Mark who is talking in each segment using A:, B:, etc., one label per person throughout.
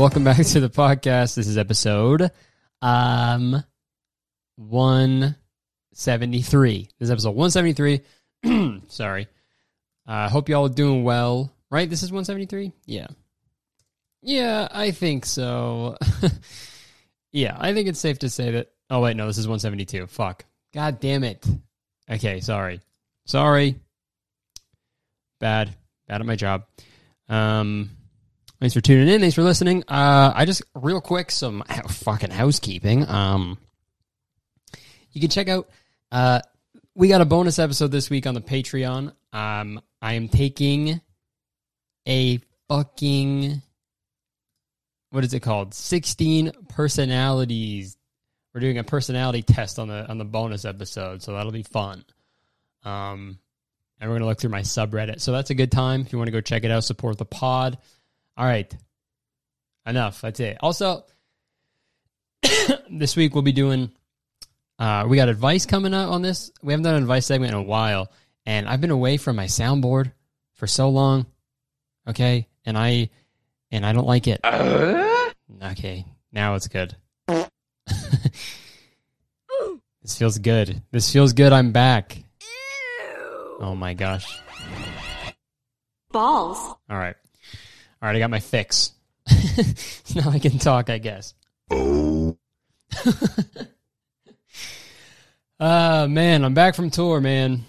A: welcome back to the podcast. This is episode um 173. This is episode 173. Sorry. I uh, hope y'all are doing well. Right? This is 173? Yeah. Yeah, I think so. yeah, I think it's safe to say that. Oh, wait, no, this is 172. Fuck. God damn it. Okay, sorry. Sorry. Bad. Bad at my job. Um, thanks for tuning in. Thanks for listening. Uh, I just real quick some fucking housekeeping. Um, you can check out. Uh, we got a bonus episode this week on the Patreon. Um, I am taking a fucking what is it called? Sixteen personalities. We're doing a personality test on the on the bonus episode, so that'll be fun. Um, and we're going to look through my subreddit. So that's a good time if you want to go check it out, support the pod. All right. Enough. That's it. Also, this week we'll be doing, uh, we got advice coming out on this. We haven't done an advice segment in a while, and I've been away from my soundboard for so long. Okay. And I, and I don't like it. Uh? Okay. Now it's good. this feels good. This feels good. I'm back. Oh my gosh.
B: Balls.
A: All right. All right, I got my fix. now I can talk, I guess. Oh. uh man, I'm back from tour, man.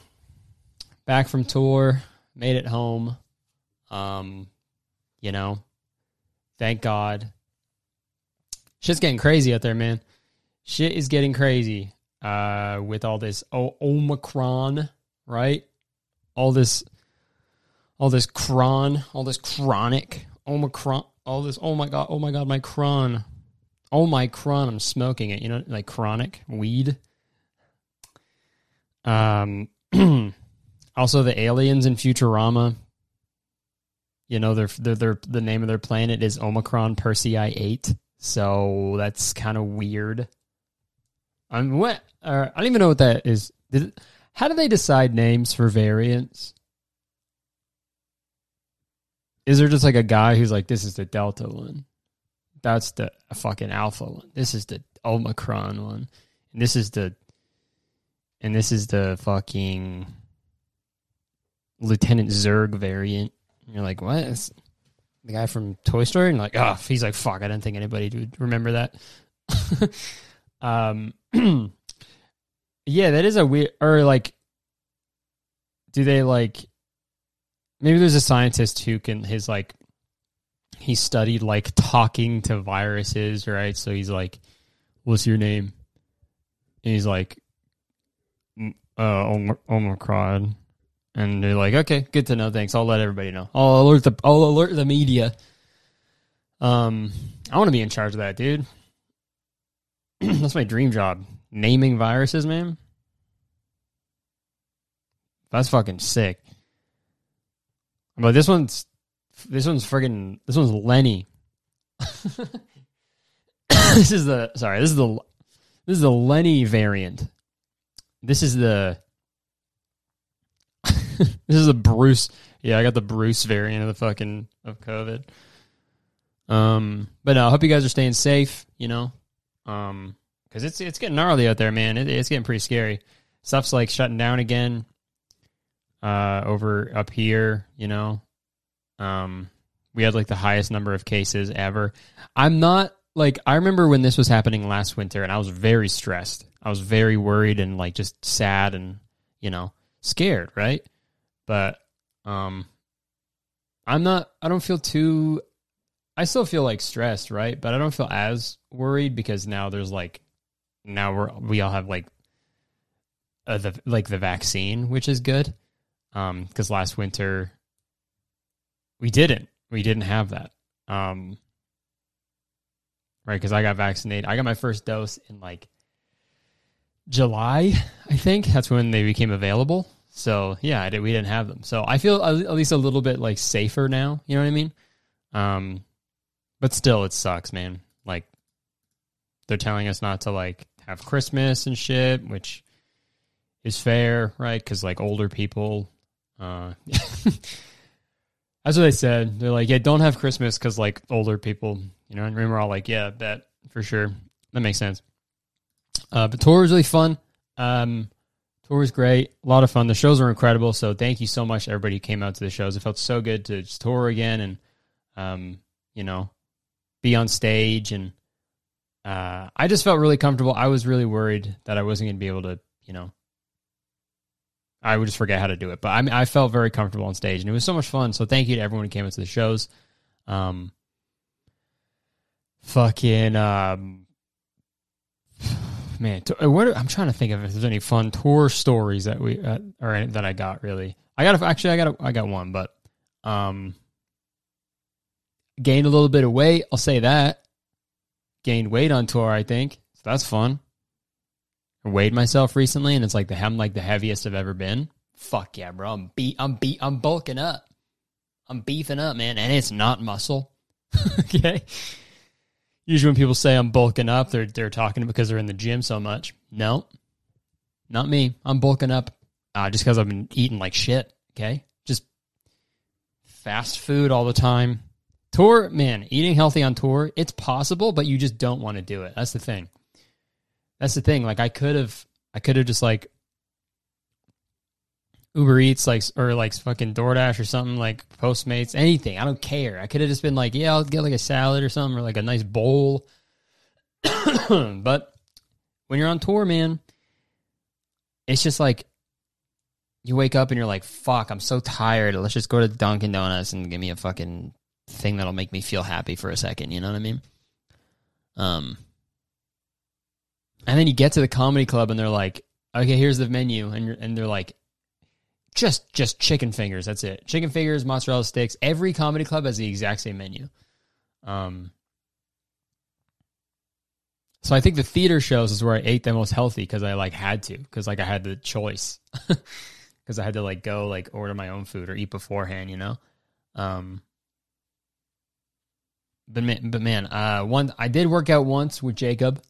A: Back from tour, made it home. Um, you know, thank God. Shit's getting crazy out there, man. Shit is getting crazy. Uh, with all this o- Omicron, right? all this all this cron, all this chronic, omicron, all this, oh my god, oh my god, my cron. Oh my cron, I'm smoking it, you know, like chronic weed. Um also the aliens in Futurama. You know, their their their the name of their planet is Omicron Persei 8. So that's kind of weird. I'm what uh, I don't even know what that is. Did, how do they decide names for variants? Is there just like a guy who's like, this is the Delta one? That's the fucking Alpha one. This is the Omicron one. And this is the and this is the fucking Lieutenant Zurg variant. And you're like, what? It's the guy from Toy Story? And like, oh, he's like, fuck, I didn't think anybody would remember that. um Yeah, that is a weird or like do they like maybe there's a scientist who can his like he studied like talking to viruses, right? So he's like, "What's your name?" And he's like, "Uh, Omicron." And they're like, "Okay, good to know. Thanks. I'll let everybody know. I'll alert the I'll alert the media." Um, I want to be in charge of that, dude. That's my dream job naming viruses, man. That's fucking sick. But this one's this one's friggin' this one's Lenny. this is the sorry, this is the this is the Lenny variant. This is the this is the Bruce. Yeah, I got the Bruce variant of the fucking of COVID. Um, but no, I hope you guys are staying safe. You know, um, because it's it's getting gnarly out there, man. It, it's getting pretty scary. Stuff's like shutting down again. Uh, over up here, you know, um, we had like the highest number of cases ever. I'm not like I remember when this was happening last winter, and I was very stressed. I was very worried and like just sad and you know scared, right? But um, I'm not. I don't feel too. I still feel like stressed, right? But I don't feel as worried because now there's like now we're we all have like uh, the like the vaccine, which is good. Um, because last winter we didn't we didn't have that. Um, right? Because I got vaccinated. I got my first dose in like July, I think. That's when they became available. So yeah, did, we didn't have them. So I feel at least a little bit like safer now. You know what I mean? Um, but still, it sucks, man. Like they're telling us not to like have Christmas and shit, which is fair, right? Because like older people, uh, that's what they said. They're like, yeah, don't have Christmas because like older people, You know, and we were all like, yeah, bet for sure. That makes sense. Uh, but tour was really fun. Um, tour was great. A lot of fun. The shows were incredible. So thank you so much, everybody who came out to the shows. It felt so good to just tour again and, um, you know, be on stage. And uh, I just felt really comfortable. I was really worried that I wasn't going to be able to, you know, I would just forget how to do it. But I I felt very comfortable on stage, and it was so much fun. So thank you to everyone who came into the shows. Um, fucking um, man, what I'm trying to think of if there's any fun tour stories that we uh, or that I got. Really, I got a, actually I got a, I got one, but um, gained a little bit of weight. I'll say that gained weight on tour. I think so. That's fun. I weighed myself recently, and it's like the I'm like the heaviest I've ever been. Fuck yeah, bro! I'm beat. I'm beat. I'm bulking up. I'm beefing up, man, and it's not muscle. okay. Usually, when people say I'm bulking up, they're they're talking because they're in the gym so much. No, not me. I'm bulking up uh, just because I've been eating like shit. Okay, just fast food all the time. Tour, man, eating healthy on tour, it's possible, but you just don't want to do it. That's the thing. That's the thing. Like I could have, I could have just like Uber Eats, like or like fucking DoorDash or something, like Postmates, anything. I don't care. I could have just been like, yeah, I'll get like a salad or something or like a nice bowl. but when you're on tour, man, it's just like you wake up and you're like, fuck, I'm so tired. Let's just go to Dunkin' Donuts and give me a fucking thing that'll make me feel happy for a second. You know what I mean? Um, and then you get to the comedy club and they're like, okay, here's the menu. And, and they're like, just just chicken fingers. That's it. Chicken fingers, mozzarella sticks. Every comedy club has the exact same menu. Um, so I think the theater shows is where I ate the most healthy because I like had to because like I had the choice because I had to like go like order my own food or eat beforehand, you know. Um, but man, but man, uh, one I did work out once with Jacob.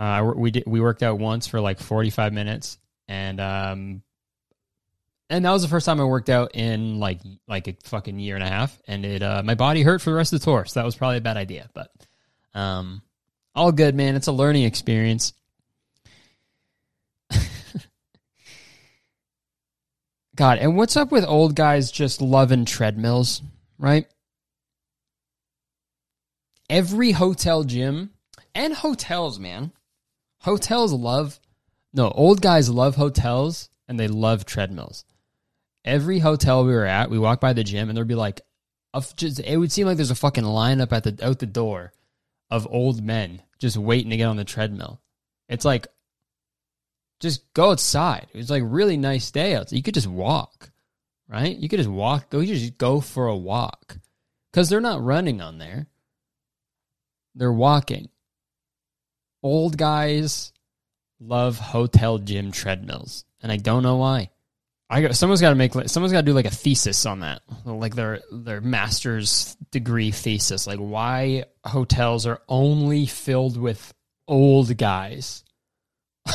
A: Uh, we did we worked out once for like forty five minutes, and um, and that was the first time I worked out in like like a fucking year and a half, and it uh, my body hurt for the rest of the tour, so that was probably a bad idea. But um, all good, man. It's a learning experience. God, and what's up with old guys just loving treadmills, right? Every hotel gym and hotels, man hotels love no old guys love hotels and they love treadmills. Every hotel we were at we walked by the gym and there'd be like a, just it would seem like there's a fucking lineup at the out the door of old men just waiting to get on the treadmill. It's like just go outside. It's like really nice day out you could just walk right? You could just walk go just go for a walk. Because they're not running on there. They're walking old guys love hotel gym treadmills, and I don't know why. I got someone's got to make someone's got to do like a thesis on that, like their their master's degree thesis, like why hotels are only filled with old guys.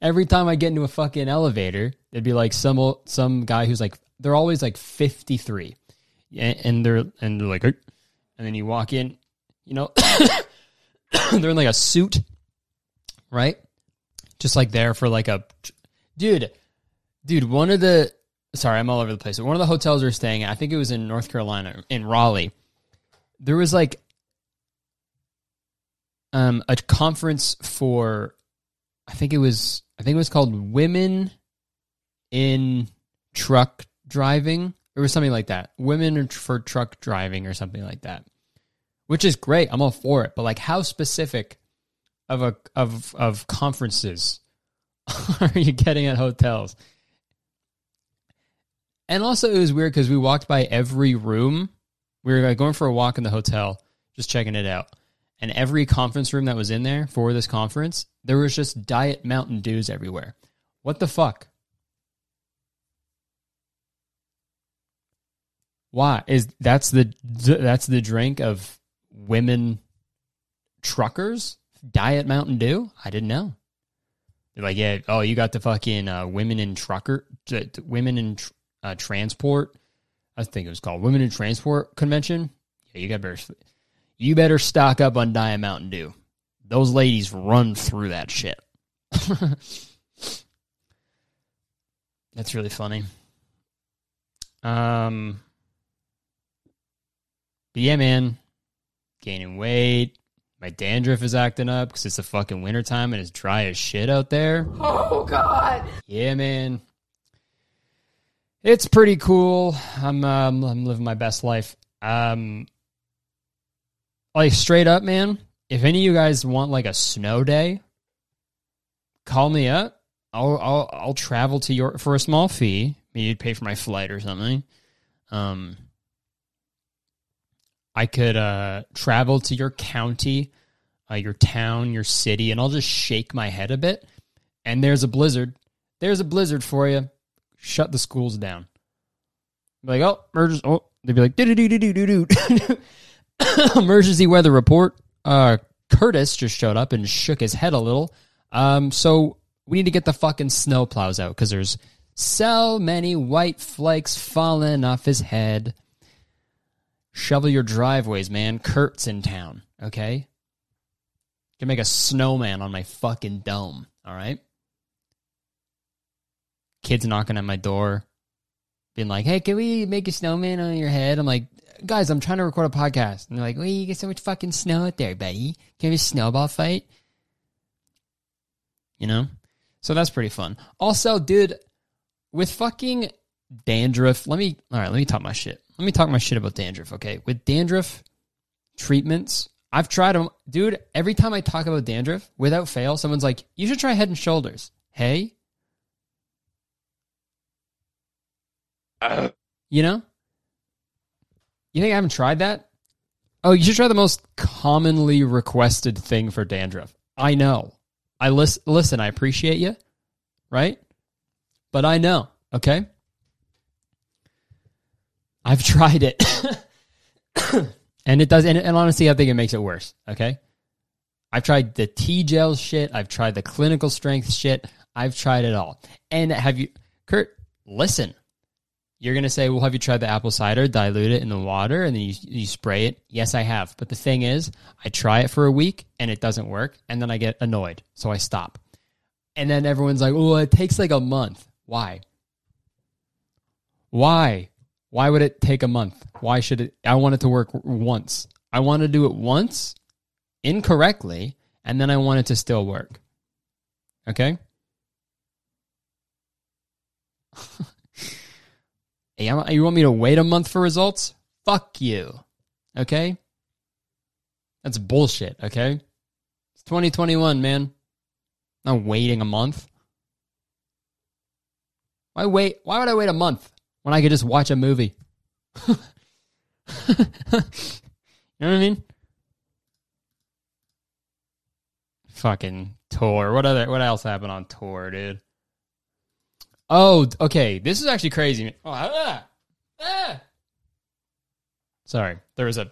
A: every time I get into a fucking elevator, it'd be like some some guy who's like they're always like 53. And, they're and they're like and then you walk in, you know, they're in like a suit, right? Just like there for like a dude, dude, one of the sorry, I'm all over the place. But one of the hotels we are staying at, I think it was in North Carolina, in Raleigh. There was like um a conference for I think it was I think it was called Women in Truck Driving. It was something like that. Women for truck driving or something like that. Which is great. I'm all for it. But like how specific of a of of conferences are you getting at hotels? And also it was weird because we walked by every room We were like, going for a walk in the hotel, just checking it out. And every conference room that was in there for this conference, there was just Diet Mountain Dews everywhere. What the fuck? Why is that's the that's the drink of women truckers? Diet Mountain Dew? I didn't know. They're like, yeah, oh, you got the fucking uh, women in trucker, women in tr- uh, transport. I think it was called Women in Transport Convention. Yeah, you got better, you better stock up on Diet Mountain Dew. Those ladies run through that shit. That's really funny. Um, but yeah, man, gaining weight. My dandruff is acting up because it's the fucking wintertime and it's dry as shit out there.
C: Oh God.
A: Yeah, man. It's pretty cool. I'm um, I'm living my best life. Um, like straight up, man. If any of you guys want like a snow day, call me up. I'll I'll I'll travel to your for a small fee. Maybe you'd pay for my flight or something. Um, I could uh travel to your county, uh, your town, your city, and I'll just shake my head a bit. And there's a blizzard. There's a blizzard for you. Shut the schools down. Be like, oh, emergency. Oh, they'd be like, do do do do do do. Emergency weather report. Uh, Kurtis just showed up and shook his head a little. Um, so we need to get the fucking snow plows out because there's so many white flakes falling off his head. Shovel your driveways, man. Kurt's in town, okay? Can make a snowman on my fucking dome, all right? Kids knocking at my door, being like, hey, can we make a snowman on your head? I'm like, guys, I'm trying to record a podcast. And they're like, well, you get so much fucking snow out there, buddy. Can we have a snowball fight? You know? So that's pretty fun. Also, dude, with fucking dandruff, let me, all right, let me talk my shit. Let me talk my shit about dandruff, okay? With dandruff treatments, I've tried them. Dude, every time I talk about dandruff, without fail, someone's like, you should try head and shoulders. Hey? Uh, you know? You think I haven't tried that? Oh, you should try the most commonly requested thing for dandruff. I know. I lis- listen, I appreciate you, right? But I know, okay? I've tried it. and it does and, and honestly I think it makes it worse, okay? I've tried the T gel shit, I've tried the clinical strength shit, I've tried it all. And have you Kurt, listen. You're gonna say, "Well, have you tried the apple cider? Dilute it in the water and then you you spray it." Yes, I have. But the thing is, I try it for a week and it doesn't work, and then I get annoyed, so I stop. And then everyone's like, "Oh, it takes like a month." Why? Why? Why would it take a month? Why should it? I want it to work once. I want to do it once, incorrectly, and then I want it to still work. Okay. Hey, you want me to wait a month for results? Fuck you. Okay? That's bullshit, okay? It's 2021, man. I'm not waiting a month. Why wait? Why would I wait a month when I could just watch a movie? you know what I mean? Fucking tour. What other what else happened on tour, dude? Oh, okay. This is actually crazy. Oh, ah, ah. Sorry, there was a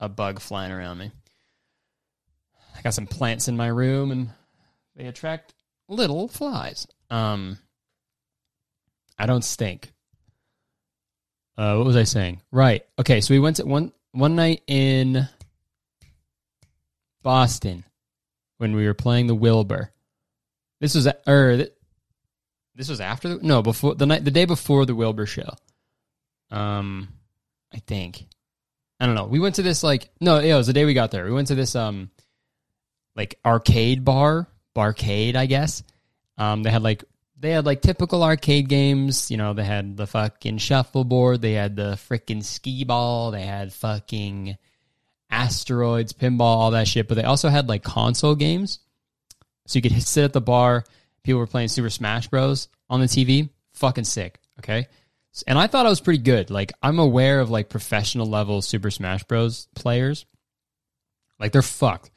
A: a bug flying around me. I got some plants in my room, and they attract little flies. Um, I don't stink. Uh, what was I saying? Right. Okay. So we went to one one night in Boston when we were playing the Wilbur. This was or this was after the no before the night the day before the Wilbur show. Um, I think I don't know. We went to this like no, it was the day we got there. We went to this um like arcade bar, barcade, I guess. Um, they had like they had like typical arcade games. You know, they had the fucking shuffleboard, they had the freaking skee ball, they had fucking asteroids, pinball, all that shit. But they also had like console games, so you could sit at the bar. People were playing Super Smash Bros on the TV. Fucking sick. Okay, and I thought I was pretty good. Like I'm aware of like professional level Super Smash Bros. players, like they're fucked.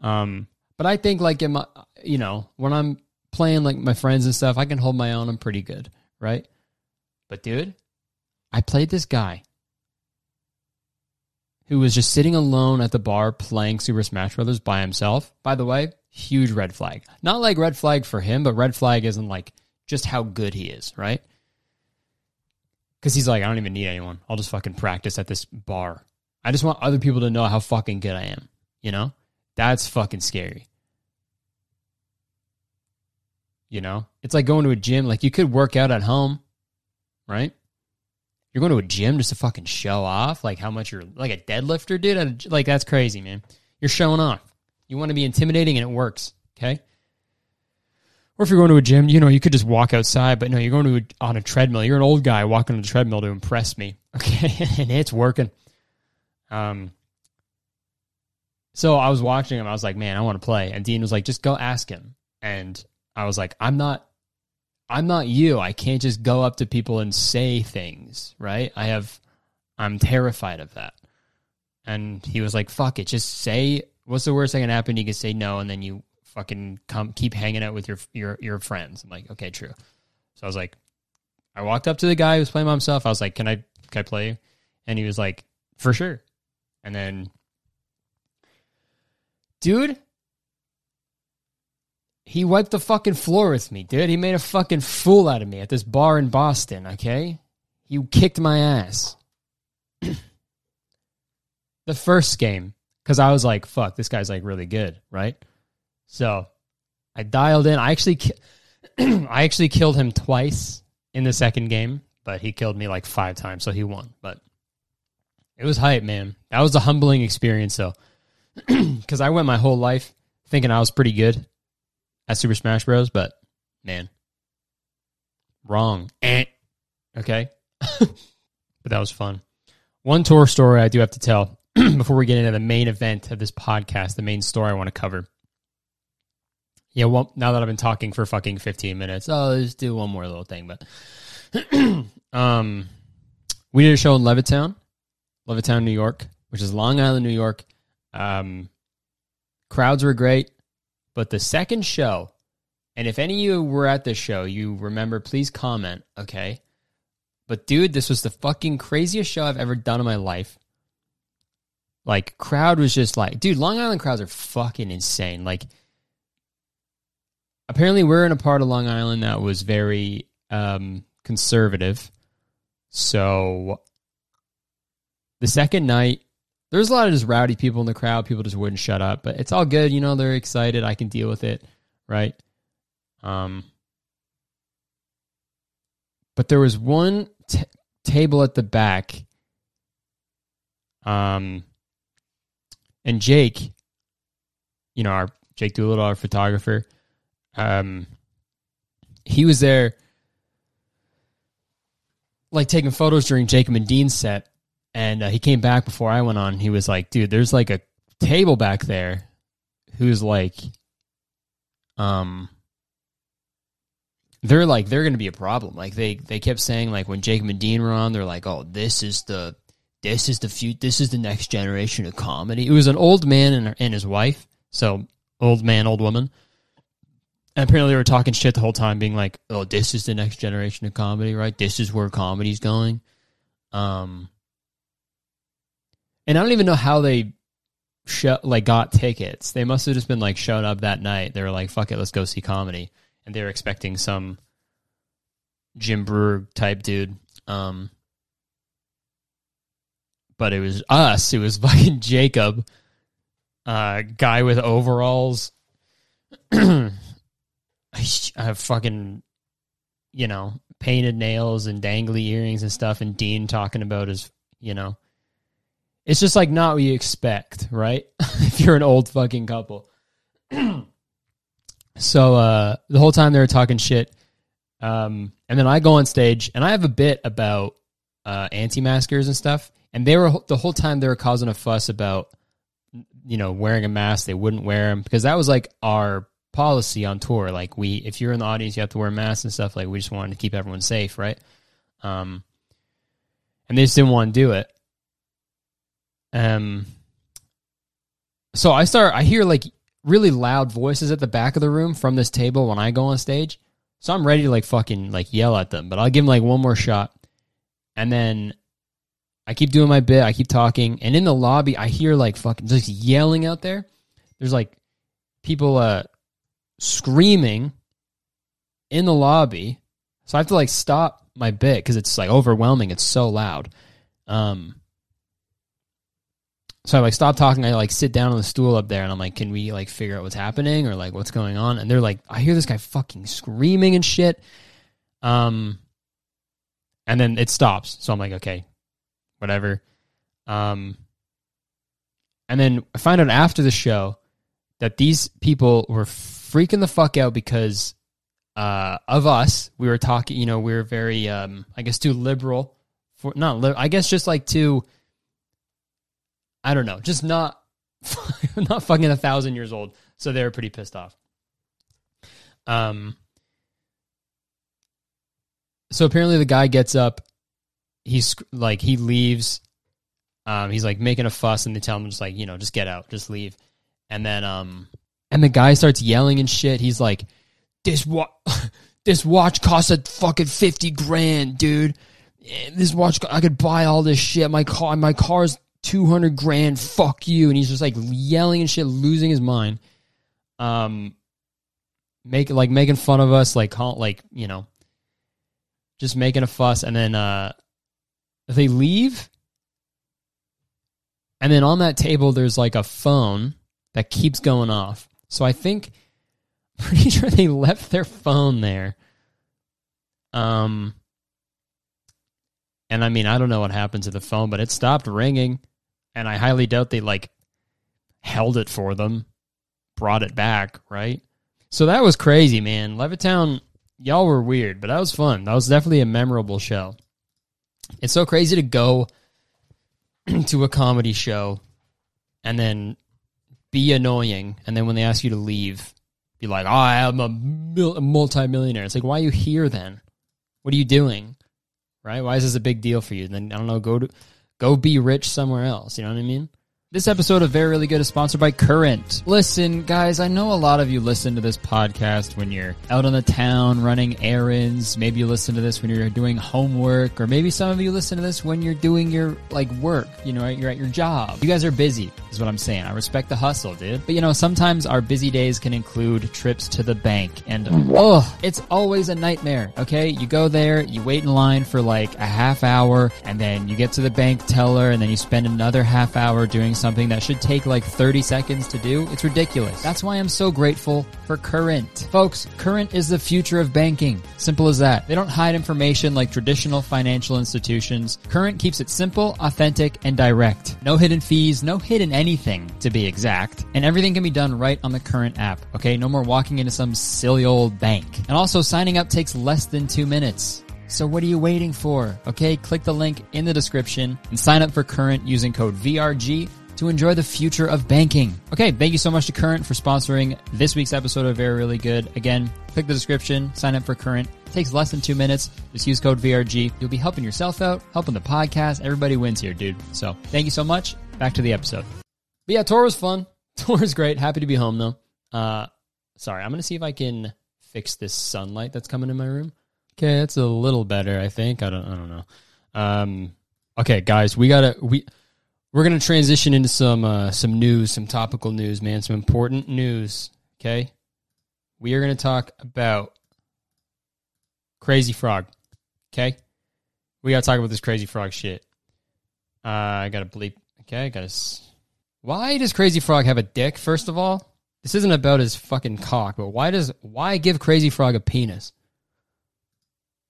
A: Um, but I think like in my, you know, when I'm playing like my friends and stuff, I can hold my own. I'm pretty good, right? But dude, I played this guy who was just sitting alone at the bar playing Super Smash Brothers by himself. By the way, huge red flag. Not like red flag for him, but red flag isn't like just how good he is, right? Because he's like, I don't even need anyone. I'll just fucking practice at this bar. I just want other people to know how fucking good I am. You know? That's fucking scary. You know? It's like going to a gym. Like you could work out at home, right? You're going to a gym just to fucking show off, like how much you're like a deadlifter, dude. Like that's crazy, man. You're showing off. You want to be intimidating, and it works. Okay. Or if you're going to a gym, you know, you could just walk outside, but no, you're going to a, on a treadmill. You're an old guy walking on a treadmill to impress me, okay, and it's working. Um. So I was watching him. I was like, man, I want to play. And Dean was like, just go ask him. And I was like, I'm not I'm not you. I can't just go up to people and say things, right? I have, I'm terrified of that. And he was like, fuck it, just say, what's the worst that can happen? You can say no, and then you fucking come, keep hanging out with your, your, your friends. I'm like, okay, true. So I was like, I walked up to the guy who was playing by himself. I was like, can I, can I play? And he was like, for sure. And then, dude, he wiped the fucking floor with me, dude. He made a fucking fool out of me at this bar in Boston, okay? He kicked my ass. the first game, because I was like, fuck, this guy's like really good, right? So I dialed in. I actually, I actually killed him twice in the second game, but he killed me like five times, so he won. But it was hype, man. That was a humbling experience, though, because I went my whole life thinking I was pretty good at Super Smash Bros. But man, wrong. Eh. Okay, but that was fun. One tour story I do have to tell before we get into the main event of this podcast, the main story I want to cover. Yeah, well, now that I've been talking for fucking 15 minutes, oh, let's do one more little thing. But um, we did a show in Levittown, Levittown, New York, which is Long Island, New York. Um, crowds were great. But the second show, and if any of you were at this show, you remember, please comment, okay? But dude, this was the fucking craziest show I've ever done in my life. Like, crowd was just like, dude, Long Island crowds are fucking insane. Like, apparently, we're in a part of Long Island that was very um, conservative. So, the second night, there's a lot of just rowdy people in the crowd. People just wouldn't shut up, but it's all good. You know, they're excited. I can deal with it, right? Um, but there was one t- table at the back, um, and Jake, you know, our Jake Doolittle, our photographer, um, he was there, like taking photos during Jacob and Dean's set, and uh, he came back before I went on. He was like, "Dude, there's like a table back there who's like, um, they're like they're going to be a problem. Like they they kept saying like when Jacob and Dean were on, they're like, "Oh, this is the this is the few this is the next generation of comedy." It was an old man and and his wife, so old man, old woman. And apparently they were talking shit the whole time, being like, "Oh, this is the next generation of comedy, right? This is where comedy's going." Um, and I don't even know how they sh- like got tickets. They must have just been like showing up that night. They were like, "Fuck it, let's go see comedy," and they were expecting some Jim Breuer type dude. Um, but it was us. It was fucking Jacob, uh, guy with overalls. I have fucking, you know, painted nails and dangly earrings and stuff, and Dean talking about his, you know, it's just like not what you expect, right? if you're an old fucking couple. so uh, the whole time they were talking shit, um, and then I go on stage and I have a bit about uh, anti-maskers and stuff, and they were the whole time they were causing a fuss about you know wearing a mask. They wouldn't wear them because that was like our policy on tour. Like we, if you're in the audience, you have to wear masks and stuff. Like we just wanted to keep everyone safe, right? Um, and they just didn't want to do it. Um, so I start, I hear like really loud voices at the back of the room from this table when I go on stage. So I'm ready to like fucking like yell at them, but I'll give them like one more shot. And then I keep doing my bit, I keep talking, and in the lobby I hear like fucking just yelling out there. There's like people uh screaming in the lobby. So I have to like stop my bit because it's like overwhelming. It's so loud. Um, so I like stop talking. I like sit down on the stool up there, and I'm like, "Can we like figure out what's happening or like what's going on?" And they're like, "I hear this guy fucking screaming and shit." Um, and then it stops. So I'm like, "Okay, whatever." Um, and then I find out after the show that these people were freaking the fuck out because uh, of us. We were talking, you know, we were very, um, I guess, too liberal for not. Li- I guess just like too. I don't know, just not, not fucking a thousand years old. So they were pretty pissed off. Um. So apparently the guy gets up. He's like he leaves. Um, he's like making a fuss, and they tell him just like you know just get out, just leave. And then um, and the guy starts yelling and shit. He's like, "This what? this watch costs a fucking fifty grand, dude. This watch I could buy all this shit. My car, my car's two hundred grand. Fuck you!" And he's just like yelling and shit, losing his mind. Um, make like making fun of us, like call, like you know, just making a fuss, and then uh, they leave. And then on that table, there's like a phone that keeps going off. So I think, pretty sure they left their phone there. Um, and I mean, I don't know what happened to the phone, but it stopped ringing, and I highly doubt they like held it for them, brought it back, right? So that was crazy, man. Levittown, y'all were weird, but that was fun. That was definitely a memorable show. It's so crazy to go to a comedy show and then be annoying, and then when they ask you to leave, be like, ah, "Oh, I am a, mil- a multi-millionaire." It's like, why are you here then? What are you doing? Right? Why is this a big deal for you? then I don't know. Go to go be rich somewhere else. You know what I mean? This episode of Very Really Good is sponsored by Current. Listen, guys, I know a lot of you listen to this podcast when you're out on the town running errands. Maybe you listen to this when you're doing homework, or maybe some of you listen to this when you're doing your like work. You know, you're at your job. You guys are busy, is what I'm saying. I respect the hustle, dude. But you know, sometimes our busy days can include trips to the bank, and oh, it's always a nightmare. Okay, you go there, you wait in line for like a half hour, and then you get to the bank teller, and then you spend another half hour doing something that should take like 30 seconds to do. It's ridiculous. That's why I'm so grateful for Current. Folks, Current is the future of banking. Simple as that. They don't hide information like traditional financial institutions. Current keeps it simple, authentic, and direct. No hidden fees, no hidden anything to be exact. And everything can be done right on the Current app. Okay, no more walking into some silly old bank. And also signing up takes less than two minutes. So what are you waiting for? Okay, click the link in the description and sign up for Current using code VRG to enjoy the future of banking. Okay, thank you so much to Current for sponsoring this week's episode of Very Really Good. Again, click the description, sign up for Current. It takes less than two minutes. Just use code VRG. You'll be helping yourself out, helping the podcast. Everybody wins here, dude. So thank you so much. Back to the episode. But yeah, tour was fun. Tour was great. Happy to be home though. Uh, sorry, I'm gonna see if I can fix this sunlight that's coming in my room. Okay, that's a little better, I think. I don't, I don't know. Um, okay, guys, we gotta we we're gonna transition into some uh, some news, some topical news, man, some important news. Okay, we are gonna talk about Crazy Frog. Okay, we gotta talk about this Crazy Frog shit. Uh, I gotta bleep. Okay, I gotta. S- why does Crazy Frog have a dick? First of all, this isn't about his fucking cock, but why does why give Crazy Frog a penis?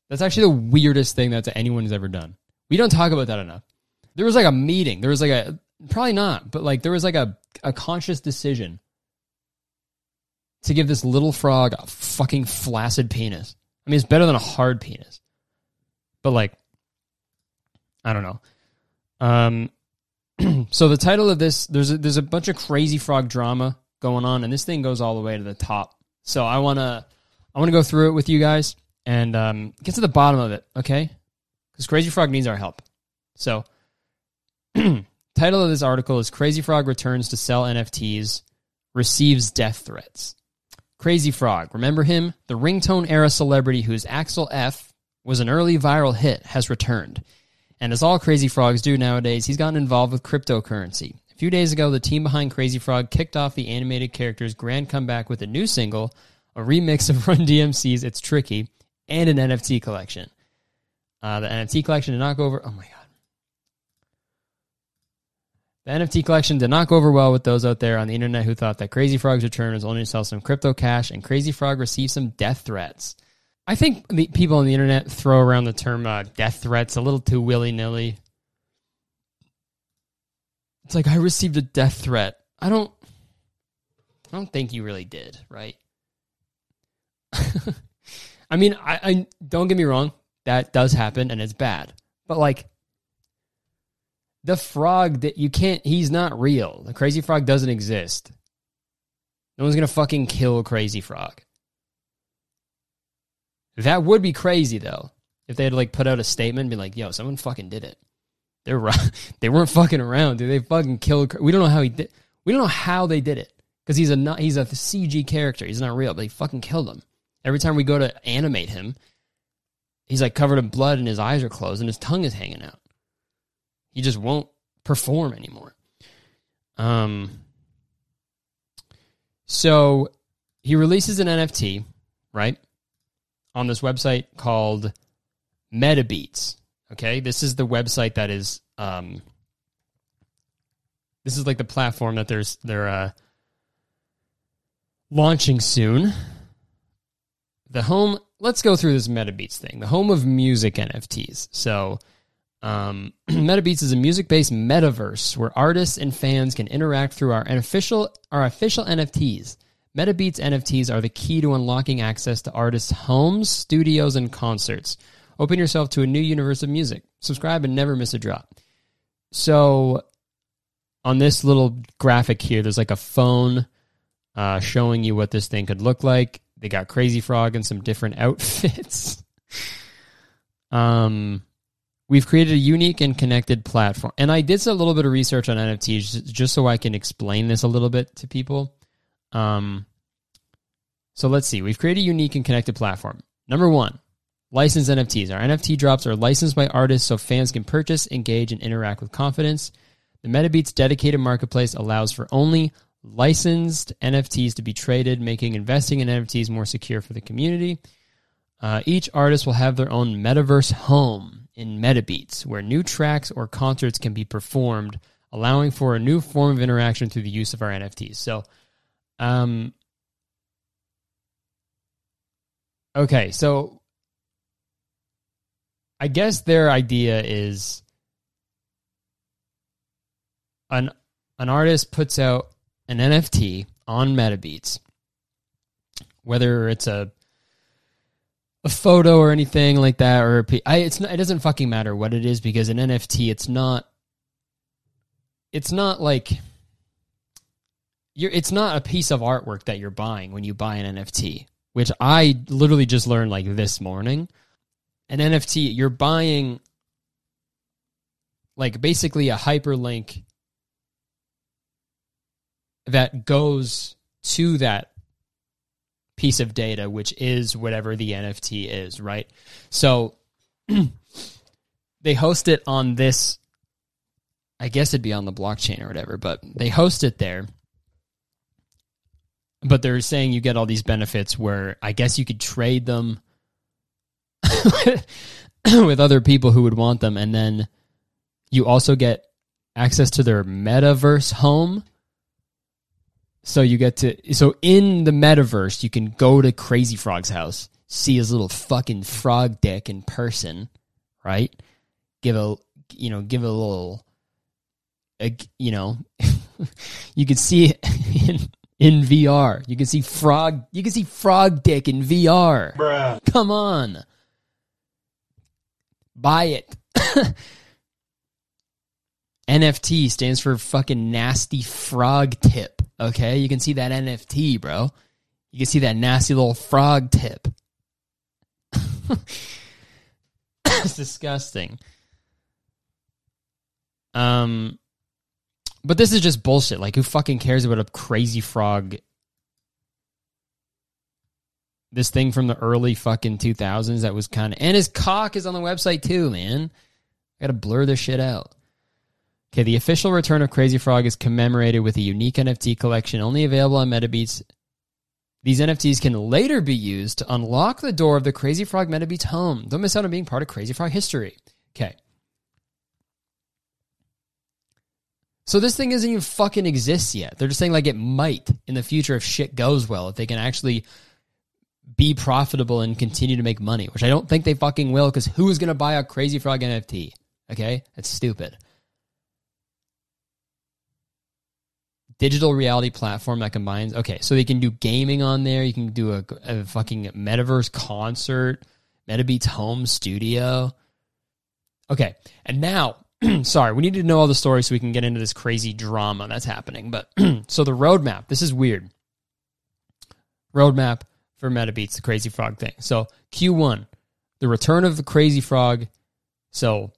A: That's actually the weirdest thing that anyone's ever done. We don't talk about that enough. There was like a meeting. There was like a probably not, but like there was like a a conscious decision to give this little frog a fucking flaccid penis. I mean, it's better than a hard penis. But like I don't know. Um so the title of this there's a, there's a bunch of crazy frog drama going on and this thing goes all the way to the top. So I want to I want to go through it with you guys and um, get to the bottom of it, okay? because Crazy Frog needs our help. So, title of this article is Crazy Frog returns to sell NFTs, receives death threats. Crazy Frog, remember him? The ringtone era celebrity whose Axel F was an early viral hit has returned. And as all Crazy Frogs do nowadays, he's gotten involved with cryptocurrency. A few days ago, the team behind Crazy Frog kicked off the animated character's grand comeback with a new single, a remix of Run DMC's It's Tricky, and an NFT collection. Uh, the NFT collection did not go over. Oh my god. The NFT collection did not go over well with those out there on the internet who thought that Crazy Frog's return was only to sell some crypto cash, and Crazy Frog received some death threats. I think the people on the internet throw around the term uh, death threats a little too willy nilly. It's like I received a death threat. I don't. I don't think you really did, right? I mean, I, I don't get me wrong, that does happen and it's bad. But like the frog that you can't he's not real. The crazy frog doesn't exist. No one's gonna fucking kill crazy frog. That would be crazy though. If they had like put out a statement and be like, yo, someone fucking did it. They're they weren't fucking around, dude. They fucking killed we don't know how he did we don't know how they did it. Because he's a not, he's a CG character. He's not real, but they fucking killed him. Every time we go to animate him, he's like covered in blood and his eyes are closed and his tongue is hanging out. He just won't perform anymore. Um so he releases an NFT, right? On this website called MetaBeats. Okay? This is the website that is um this is like the platform that there's they're uh launching soon the home let's go through this metabeats thing the home of music nfts so um, metabeats is a music-based metaverse where artists and fans can interact through our official our official nfts metabeats nfts are the key to unlocking access to artists homes studios and concerts. Open yourself to a new universe of music. Subscribe and never miss a drop. So on this little graphic here there's like a phone uh, showing you what this thing could look like. They got Crazy Frog in some different outfits. um, we've created a unique and connected platform, and I did a little bit of research on NFTs just so I can explain this a little bit to people. Um, so let's see. We've created a unique and connected platform. Number one, licensed NFTs. Our NFT drops are licensed by artists so fans can purchase, engage, and interact with confidence. The MetaBeats dedicated marketplace allows for only licensed NFTs to be traded, making investing in NFTs more secure for the community. Uh, each artist will have their own metaverse home in MetaBeats, where new tracks or concerts can be performed, allowing for a new form of interaction through the use of our NFTs. So, um, okay, so I guess their idea is an an artist puts out an NFT on MetaBeats, whether it's a a photo or anything like that, or a, I, it's not, it doesn't fucking matter what it is because an NFT, it's not, it's not like you're, it's not a piece of artwork that you're buying when you buy an NFT, which I literally just learned like this morning. An NFT, you're buying like basically a hyperlink that goes to that piece of data, which is whatever the NFT is, right? So they host it on this, I guess it'd be on the blockchain or whatever, but they host it there. But they're saying you get all these benefits where I guess you could trade them with other people who would want them. And then you also get access to their metaverse home so you get to so in the metaverse, you can go to Crazy Frog's house, see his little fucking frog dick in person, right? Give a you know, give a little a, you know, you can see it in, in VR. You can see frog you can see frog dick in VR. Bruh. Come on. Buy it. NFT stands for fucking nasty frog tip. Okay, you can see that NFT, bro. You can see that nasty little frog tip. it's disgusting. Um, but this is just bullshit. Like, who fucking cares about a crazy frog? This thing from the early fucking 2000s that was kind of. And his cock is on the website too, man. I gotta blur this shit out. Okay, the official return of Crazy Frog is commemorated with a unique NFT collection only available on MetaBeats. These NFTs can later be used to unlock the door of the Crazy Frog MetaBeats home. Don't miss out on being part of Crazy Frog history. Okay. So this thing doesn't even fucking exist yet. They're just saying like it might in the future if shit goes well, if they can actually be profitable and continue to make money, which I don't think they fucking will because who is going to buy a Crazy Frog NFT? Okay? That's stupid. Digital reality platform that combines okay so they can do gaming on there. You can do a, a fucking metaverse concert metabeats home studio. Okay and now sorry we need to know all the stories so we can get into this crazy drama that's happening but so the roadmap this is weird. Roadmap for metabeats the crazy frog thing. So q1 the return of the crazy frog. So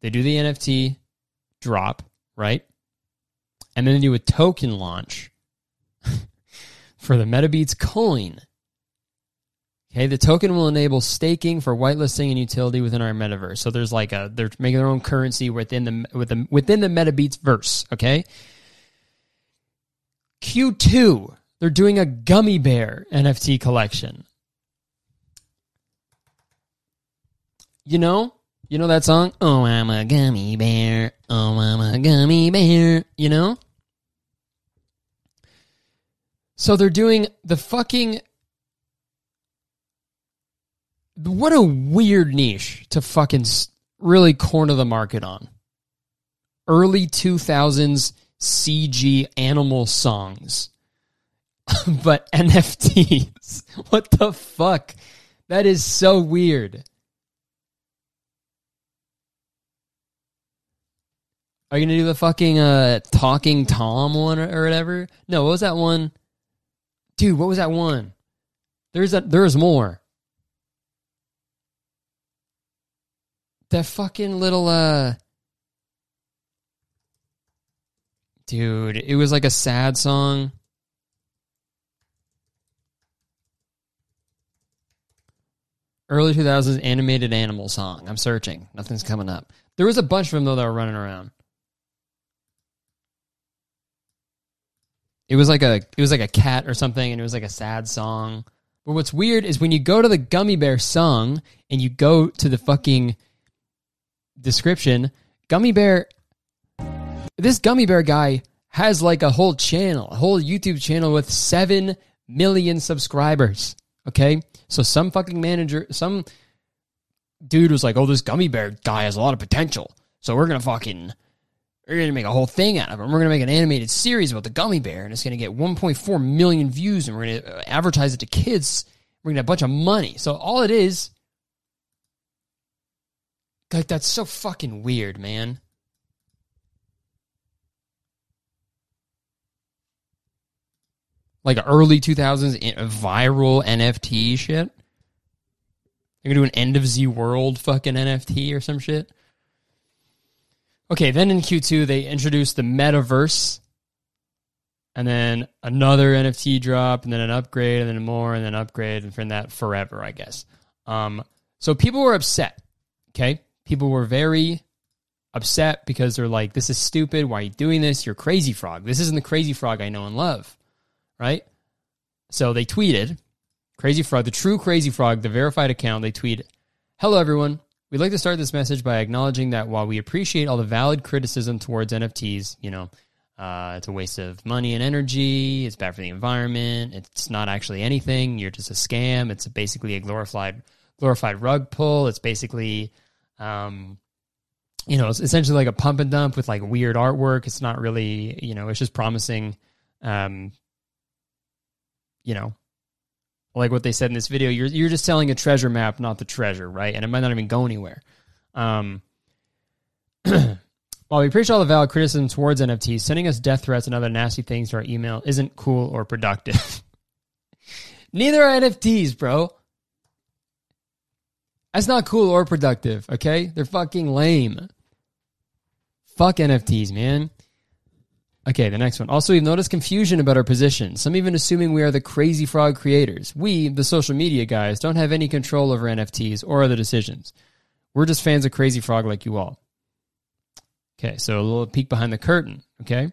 A: they do the nft drop right and then do a token launch for the MetaBeats coin. Okay, the token will enable staking for whitelisting and utility within our metaverse. So there's like a they're making their own currency within the within within the MetaBeats verse. Okay. Q2, they're doing a gummy bear NFT collection. You know, you know that song? Oh, I'm a gummy bear. Oh, I'm a gummy bear. You know? So they're doing the fucking. What a weird niche to fucking really corner the market on. Early 2000s CG animal songs. but NFTs. What the fuck? That is so weird. Are you gonna do the fucking uh talking Tom one or, or whatever? No, what was that one? Dude, what was that one? There's a there's more. That fucking little uh Dude, it was like a sad song. Early 2000s animated animal song. I'm searching. Nothing's coming up. There was a bunch of them though that were running around. It was like a it was like a cat or something, and it was like a sad song. But what's weird is when you go to the gummy bear song and you go to the fucking description, gummy bear. This gummy bear guy has like a whole channel, a whole YouTube channel with seven million subscribers. Okay, so some fucking manager, some dude was like, "Oh, this gummy bear guy has a lot of potential, so we're gonna fucking." We're going to make a whole thing out of it. We're going to make an animated series about the gummy bear, and it's going to get 1.4 million views, and we're going to uh, advertise it to kids. We're going to get a bunch of money. So all it is, like, that's so fucking weird, man. Like early 2000s eh, viral NFT shit. They're going to do an end of Z World fucking NFT or some shit. Okay, then in Q2 they introduced the metaverse, and then another NFT drop, and then an upgrade, and then more, and then upgrade, and from that forever, I guess. Um, so people were upset. Okay, people were very upset because they're like, "This is stupid. Why are you doing this? You're crazy frog. This isn't the crazy frog I know and love." Right? So they tweeted, "Crazy frog, the true crazy frog, the verified account." They tweet, "Hello everyone. We'd like to start this message by acknowledging that while we appreciate all the valid criticism towards NFTs, you know, uh, it's a waste of money and energy. It's bad for the environment. It's not actually anything. You're just a scam. It's basically a glorified glorified rug pull. It's basically, um, you know, it's essentially like a pump and dump with like weird artwork. It's not really, you know, it's just promising, um, you know, like what they said in this video, you're you're just selling a treasure map, not the treasure, right? And it might not even go anywhere. Um, while we appreciate all the valid criticism towards NFTs, sending us death threats and other nasty things to our email isn't cool or productive. Neither are NFTs, bro. That's not cool or productive, okay? They're fucking lame. Fuck NFTs, man. Okay, the next one. Also, we've noticed confusion about our position. Some even assuming we are the crazy frog creators. We, the social media guys, don't have any control over NFTs or other decisions. We're just fans of Crazy Frog like you all. Okay, so a little peek behind the curtain, okay?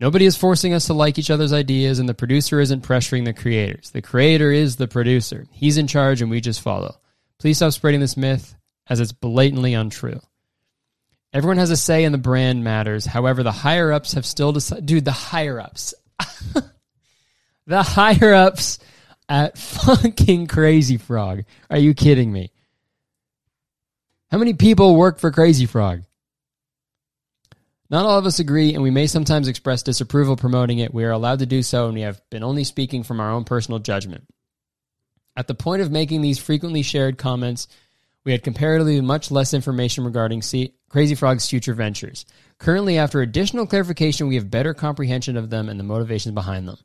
A: Nobody is forcing us to like each other's ideas, and the producer isn't pressuring the creators. The creator is the producer. He's in charge, and we just follow. Please stop spreading this myth, as it's blatantly untrue. Everyone has a say in the brand matters. However, the higher ups have still decided. Dude, the higher ups. the higher ups at fucking Crazy Frog. Are you kidding me? How many people work for Crazy Frog? Not all of us agree, and we may sometimes express disapproval promoting it. We are allowed to do so, and we have been only speaking from our own personal judgment. At the point of making these frequently shared comments, we had comparatively much less information regarding C- Crazy Frog's future ventures. Currently, after additional clarification, we have better comprehension of them and the motivations behind them.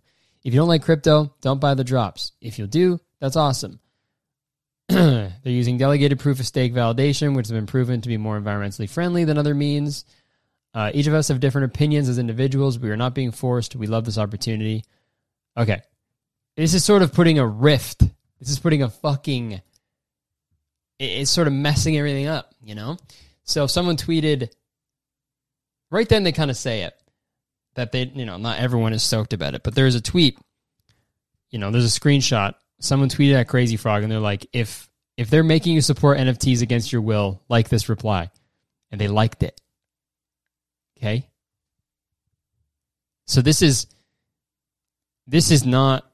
A: If you don't like crypto, don't buy the drops. If you do, that's awesome. They're using delegated proof of stake validation, which has been proven to be more environmentally friendly than other means. Uh, each of us have different opinions as individuals. We are not being forced. We love this opportunity. Okay. This is sort of putting a rift. This is putting a fucking. It's sort of messing everything up, you know? So if someone tweeted, right then they kind of say it that they, you know, not everyone is stoked about it, but there's a tweet, you know, there's a screenshot. Someone tweeted at Crazy Frog and they're like, if if they're making you support NFTs against your will, like this reply, and they liked it. Okay. So this is this is not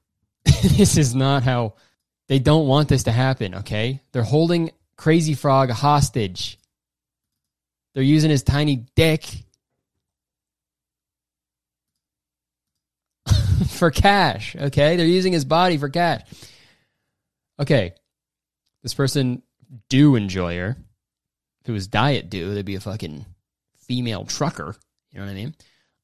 A: this is not how they don't want this to happen, okay? They're holding Crazy Frog hostage. They're using his tiny dick for cash, okay? They're using his body for cash. Okay. This person, Dew enjoyer. If it was diet Dew, they'd be a fucking female trucker. You know what I mean?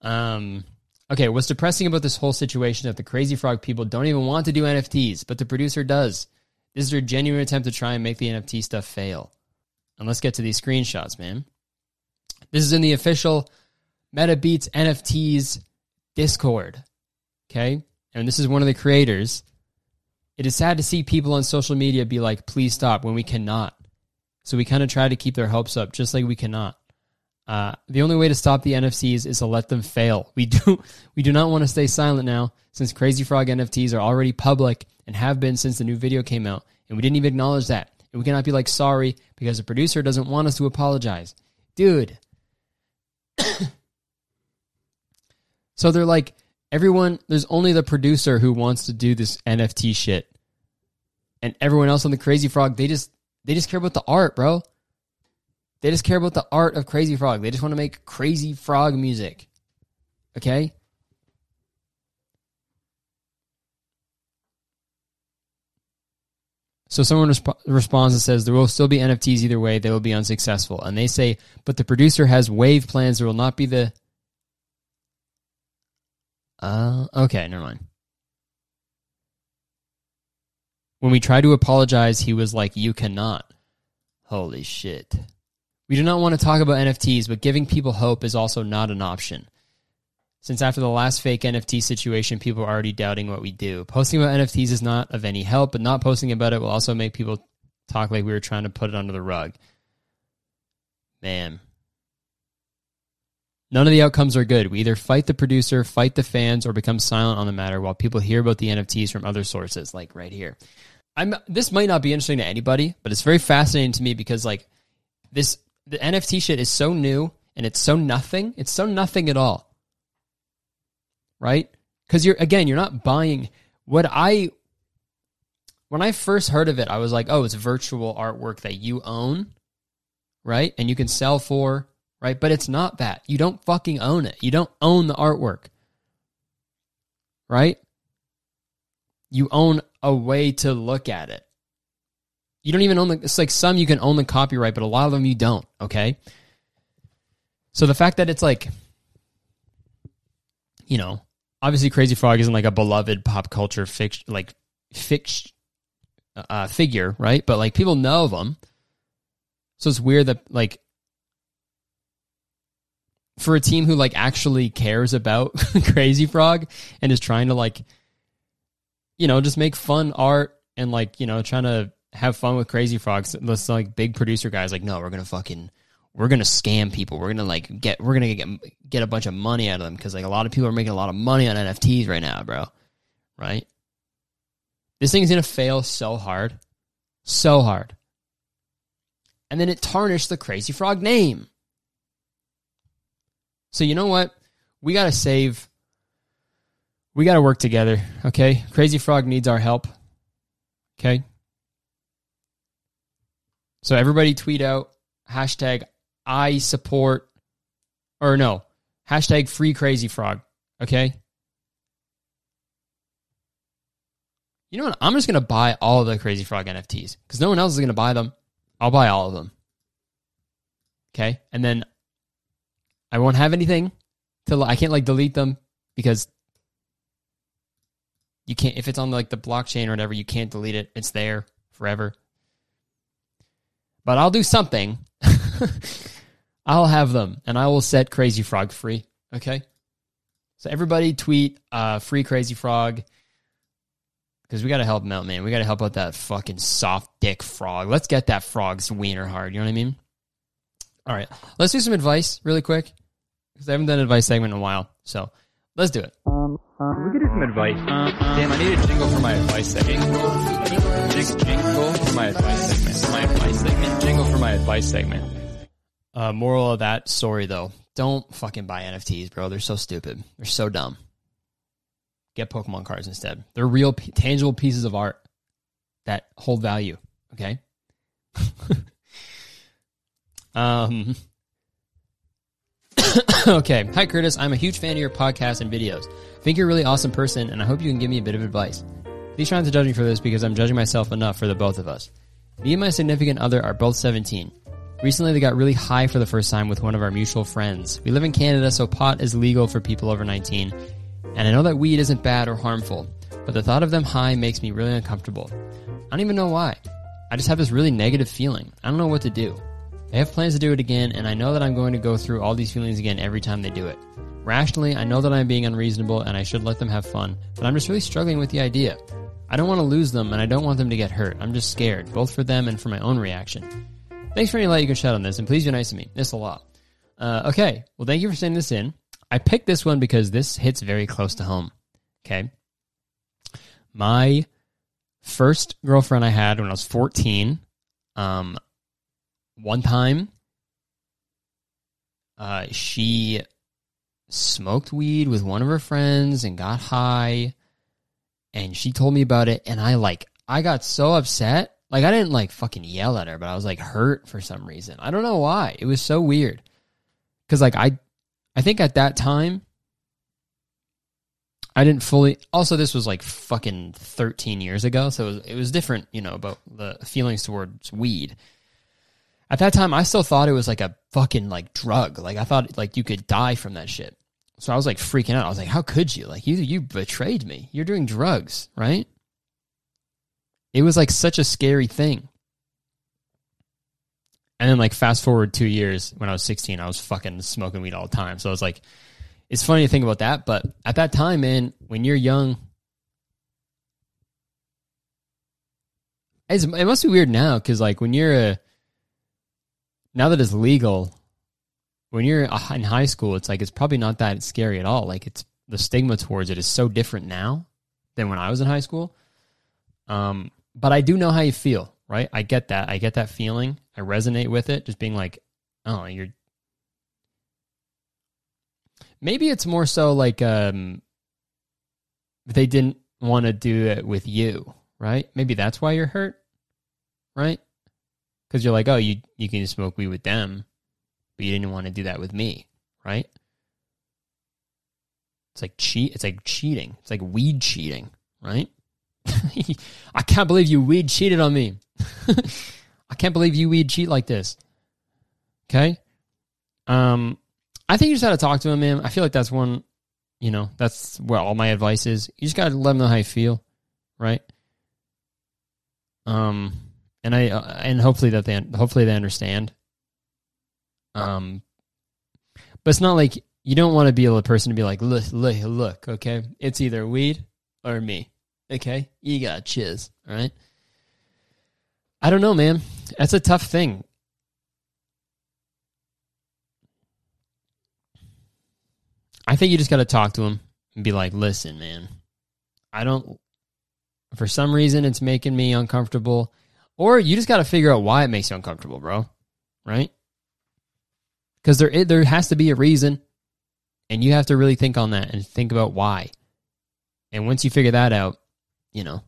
A: Um, okay, what's depressing about this whole situation that the Crazy Frog people don't even want to do NFTs, but the producer does. This is their genuine attempt to try and make the NFT stuff fail. And let's get to these screenshots, man. This is in the official Meta Beats NFTs Discord. Okay? And this is one of the creators. It is sad to see people on social media be like, please stop when we cannot. So we kind of try to keep their hopes up, just like we cannot. Uh, the only way to stop the NFTs is to let them fail. We do we do not want to stay silent now, since Crazy Frog NFTs are already public and have been since the new video came out, and we didn't even acknowledge that. And we cannot be like sorry because the producer doesn't want us to apologize, dude. so they're like everyone. There's only the producer who wants to do this NFT shit, and everyone else on the Crazy Frog they just they just care about the art, bro. They just care about the art of Crazy Frog. They just want to make Crazy Frog music. Okay? So someone resp- responds and says there will still be NFTs either way. They will be unsuccessful. And they say, but the producer has wave plans. There will not be the. Uh, okay, never mind. When we tried to apologize, he was like, "You cannot." Holy shit. We do not want to talk about NFTs, but giving people hope is also not an option. Since after the last fake NFT situation, people are already doubting what we do. Posting about NFTs is not of any help, but not posting about it will also make people talk like we were trying to put it under the rug. Man. None of the outcomes are good. We either fight the producer, fight the fans, or become silent on the matter while people hear about the NFTs from other sources, like right here. I'm this might not be interesting to anybody, but it's very fascinating to me because like this the NFT shit is so new and it's so nothing. It's so nothing at all. Right? Cuz you're again, you're not buying what I when I first heard of it, I was like, "Oh, it's virtual artwork that you own." Right? And you can sell for, right? But it's not that. You don't fucking own it. You don't own the artwork. Right? You own a way to look at it. You don't even own the. It's like some you can own the copyright, but a lot of them you don't. Okay. So the fact that it's like, you know, obviously Crazy Frog isn't like a beloved pop culture fiction, like fiction, uh, figure, right? But like people know of him, so it's weird that like for a team who like actually cares about Crazy Frog and is trying to like you know just make fun art and like you know trying to have fun with Crazy Frogs. This like big producer guys like no, we're gonna fucking we're gonna scam people. We're gonna like get we're gonna get get a bunch of money out of them because like a lot of people are making a lot of money on NFTs right now, bro. Right? This thing's gonna fail so hard, so hard, and then it tarnished the Crazy Frog name. So you know what? We gotta save. We gotta work together. Okay, Crazy Frog needs our help. Okay. So everybody tweet out hashtag I support, or no, hashtag free crazy frog. Okay. You know what? I'm just going to buy all the Crazy Frog NFTs because no one else is going to buy them. I'll buy all of them. Okay. And then I won't have anything till I can't like delete them because you can't, if it's on like the blockchain or whatever, you can't delete it. It's there forever. But I'll do something. I'll have them and I will set Crazy Frog free. Okay. So everybody tweet uh, free Crazy Frog because we got to help him out, man. We got to help out that fucking soft dick frog. Let's get that frog's wiener hard. You know what I mean? All right. Let's do some advice really quick because I haven't done an advice segment in a while. So let's do it. Um, we could do some advice. Damn, I need a jingle for my advice segment. Jingle, jingle for my advice segment. My advice segment. Jingle for my advice segment. Uh, moral of that story, though, don't fucking buy NFTs, bro. They're so stupid. They're so dumb. Get Pokemon cards instead. They're real, p- tangible pieces of art that hold value. Okay. um. okay. Hi, Kurtis. I'm a huge fan of your podcast and videos. I think you're a really awesome person, and I hope you can give me a bit of advice. Please try not to judge me for this because I'm judging myself enough for the both of us. Me and my significant other are both 17. Recently, they got really high for the first time with one of our mutual friends. We live in Canada, so pot is legal for people over 19, and I know that weed isn't bad or harmful, but the thought of them high makes me really uncomfortable. I don't even know why. I just have this really negative feeling. I don't know what to do. They have plans to do it again, and I know that I'm going to go through all these feelings again every time they do it. Rationally, I know that I'm being unreasonable and I should let them have fun, but I'm just really struggling with the idea. I don't want to lose them and I don't want them to get hurt. I'm just scared, both for them and for my own reaction. Thanks for any light you can shed on this, and please be nice to me. This a lot. Uh, okay, well, thank you for sending this in. I picked this one because this hits very close to home. Okay. My first girlfriend I had when I was 14, um, one time, uh, she smoked weed with one of her friends and got high, and she told me about it, and I like, I got so upset like I didn't like fucking yell at her, but I was like hurt for some reason. I don't know why. It was so weird. Cuz like I I think at that time I didn't fully also this was like fucking 13 years ago, so it was, it was different, you know, about the feelings towards weed. At that time I still thought it was like a fucking like drug. Like I thought like you could die from that shit. So I was like freaking out. I was like, how could you? Like you you betrayed me. You're doing drugs, right? It was like such a scary thing. And then like fast forward two years when I was 16, I was fucking smoking weed all the time. So I was like, it's funny to think about that. But at that time, man, when you're young, it must be weird now because like when you're a, now that it's legal, when you're in high school, it's like it's probably not that scary at all. Like it's the stigma towards it is so different now than when I was in high school. Um, but I do know how you feel, right? I get that. I get that feeling. I resonate with it. Just being like, oh, you're. Maybe it's more so like um, they didn't want to do it with you, right? Maybe that's why you're hurt, right? Because you're like, oh, you you can smoke weed with them, but you didn't want to do that with me, right? It's like cheat. It's like cheating. It's like weed cheating, right? I can't believe you weed cheated on me. I can't believe you weed cheat like this. Okay. Um, I think you just got to talk to him, man. I feel like that's one, you know, that's where all my advice is. You just got to let him know how you feel, right? Um, and I uh, and hopefully that they hopefully they understand. Um, but it's not like you don't want to be a person to be like, look, look, look, okay, it's either weed or me, okay. You got chiz, all right. I don't know, man. That's a tough thing. I think you just got to talk to him and be like, listen, man, I don't, for some reason, it's making me uncomfortable. Or you just got to figure out why it makes you uncomfortable, bro. Right? Because there, there has to be a reason. And you have to really think on that and think about why. And once you figure that out, you know,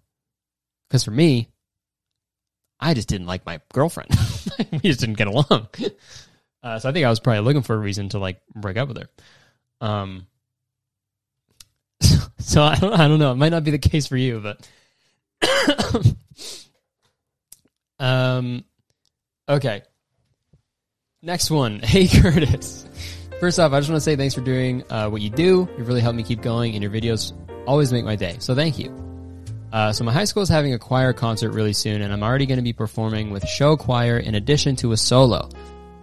A: because for me, I just didn't like my girlfriend. we just didn't get along. Uh, so I think I was probably looking for a reason to like break up with her. Um, so I don't, I don't know. It might not be the case for you, but um, okay. Next one. Hey Kurtis. First off, I just want to say thanks for doing uh, what you do. You've really helped me keep going, and your videos always make my day. So thank you. Uh, so my high school is having a choir concert really soon, and I'm already going to be performing with show choir in addition to a solo.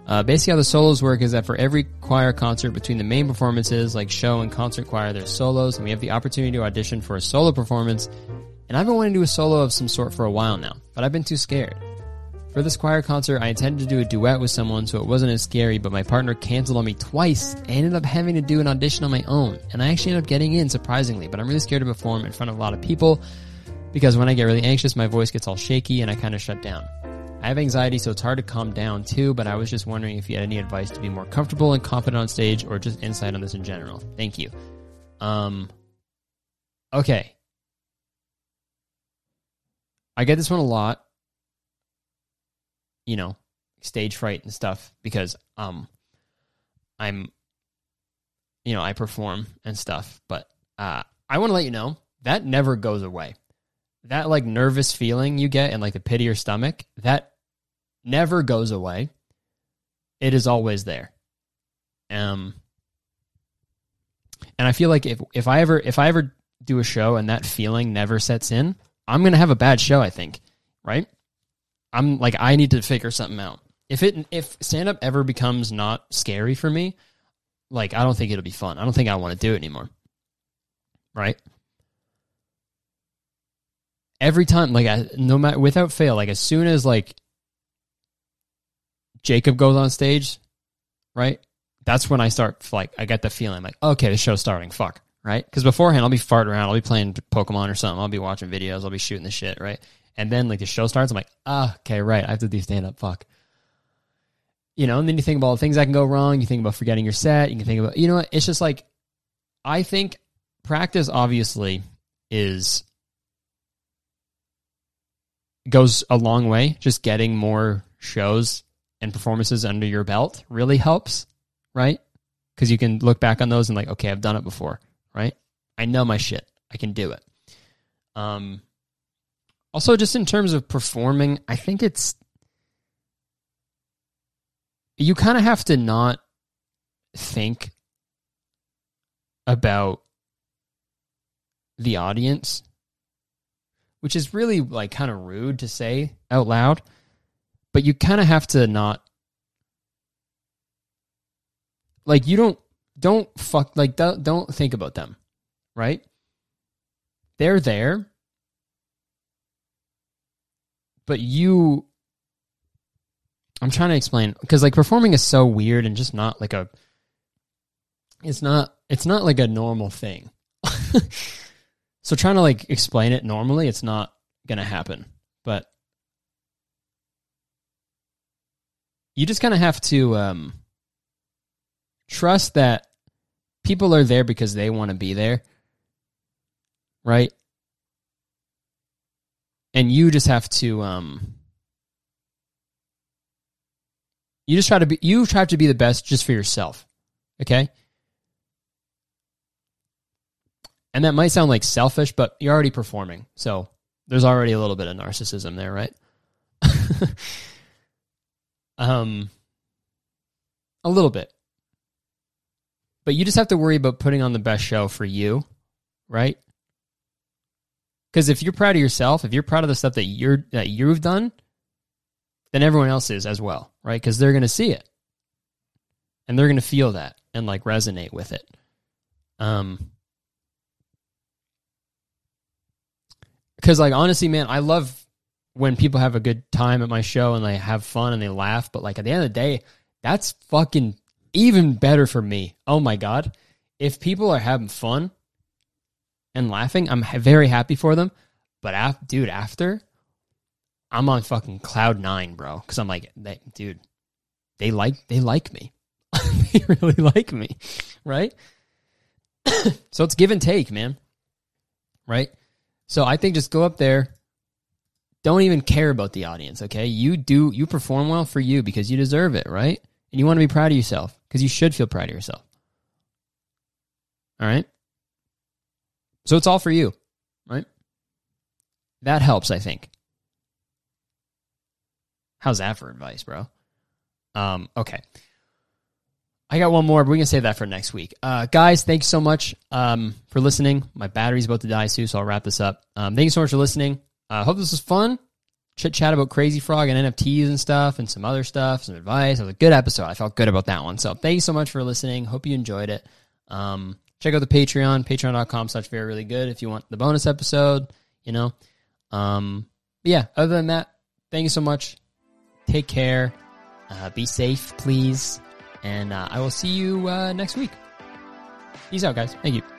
A: Uh, basically, how the solos work is that for every choir concert between the main performances, like show and concert choir, there's solos, and we have the opportunity to audition for a solo performance. And I've been wanting to do a solo of some sort for a while now, but I've been too scared. For this choir concert, I intended to do a duet with someone so it wasn't as scary, but my partner canceled on me twice. I ended up having to do an audition on my own, and I actually ended up getting in surprisingly, but I'm really scared to perform in front of a lot of people because when I get really anxious, my voice gets all shaky and I kind of shut down. I have anxiety, so it's hard to calm down too, but I was just wondering if you had any advice to be more comfortable and confident on stage or just insight on this in general. Thank you. Um, okay. I get this one a lot. You know, stage fright and stuff because um I'm you know, I perform and stuff, but uh I want to let you know that never goes away. That like nervous feeling you get in like the pit of your stomach, that never goes away. It is always there. Um and I feel like if if I ever if I ever do a show and that feeling never sets in, I'm going to have a bad show, I think, right? I'm like I need to figure something out. If it if stand up ever becomes not scary for me, like I don't think it'll be fun. I don't think I want to do it anymore. Right? Every time like I, no matter without fail, like as soon as like Jacob goes on stage, right? That's when I start like I get the feeling like okay, the show's starting. Fuck, right? Because beforehand I'll be farting around, I'll be playing Pokemon or something, I'll be watching videos, I'll be shooting the shit, right? And then like the show starts, I'm like, ah, okay, right, I have to do stand up. Fuck. You know, and then you think about all the things that can go wrong. You think about forgetting your set. You can think about, you know, what? it's just like, I think practice obviously is goes a long way. Just getting more shows and performances under your belt really helps, right? Because you can look back on those and like, okay, I've done it before, right? I know my shit. I can do it. Um, also, just in terms of performing, I think it's you kind of have to not think about the audience, which is really like kind of rude to say out loud but you kind of have to not like you don't don't fuck like don't, don't think about them right? They're there. But you i'm trying to explain because like performing is so weird and just not like a it's not it's not like a normal thing so trying to like explain it normally it's not gonna happen but you just kind of have to um, trust that people are there because they want to be there, right? And you just have to um, you just try to be you try to be the best just for yourself, okay? And that might sound like selfish, but you're already performing, so there's already a little bit of narcissism there, right? Um, a little bit. But you just have to worry about putting on the best show for you, right? Because if you're proud of yourself, if you're proud of the stuff that you're that you've done, then everyone else is as well, right? Because they're gonna see it, and they're gonna feel that and like resonate with it. Um, because like honestly, man, I love when people have a good time at my show and they have fun and they laugh. But like at the end of the day, that's fucking even better for me. Oh my god, if people are having fun and laughing, I'm very happy for them. But af- dude, after I'm on fucking cloud nine, bro, because I'm like, they, dude, they like they like me, they really like me, right? so it's give and take, man, right? So I think just go up there. Don't even care about the audience, okay? You do you perform well for you because you deserve it, right? And you want to be proud of yourself because you should feel proud of yourself. All right? So it's all for you, right? That helps, I think. How's that for advice, bro? Um, okay. I got one more, but we can save that for next week. Uh, guys, thanks so much um, for listening. My battery's about to die soon, so I'll wrap this up. Um, thank you so much for listening. I uh, hope this was fun. Chit chat about Crazy Frog and NFTs and stuff and some other stuff, some advice. It was a good episode. I felt good about that one. So thank you so much for listening. Hope you enjoyed it. Um, check out the Patreon, patreon.com slash very really good if you want the bonus episode, you know. Um, yeah, other than that, thank you so much. Take care. Uh, be safe, please. And uh, I will see you uh, next week. Peace out, guys. Thank you.